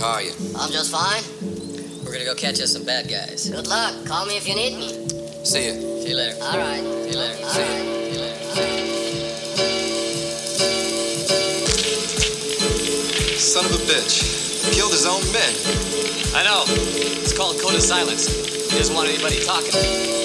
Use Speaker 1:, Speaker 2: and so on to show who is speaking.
Speaker 1: How are you?
Speaker 2: I'm just fine.
Speaker 3: We're gonna go catch us some bad guys.
Speaker 2: Good luck. Call me if you need me.
Speaker 1: See you.
Speaker 3: See you later.
Speaker 2: All right.
Speaker 3: See you later.
Speaker 2: All
Speaker 3: See
Speaker 2: right.
Speaker 3: you later.
Speaker 4: Son of a bitch. Killed his own men.
Speaker 3: I know. It's called code of silence. He doesn't want anybody talking.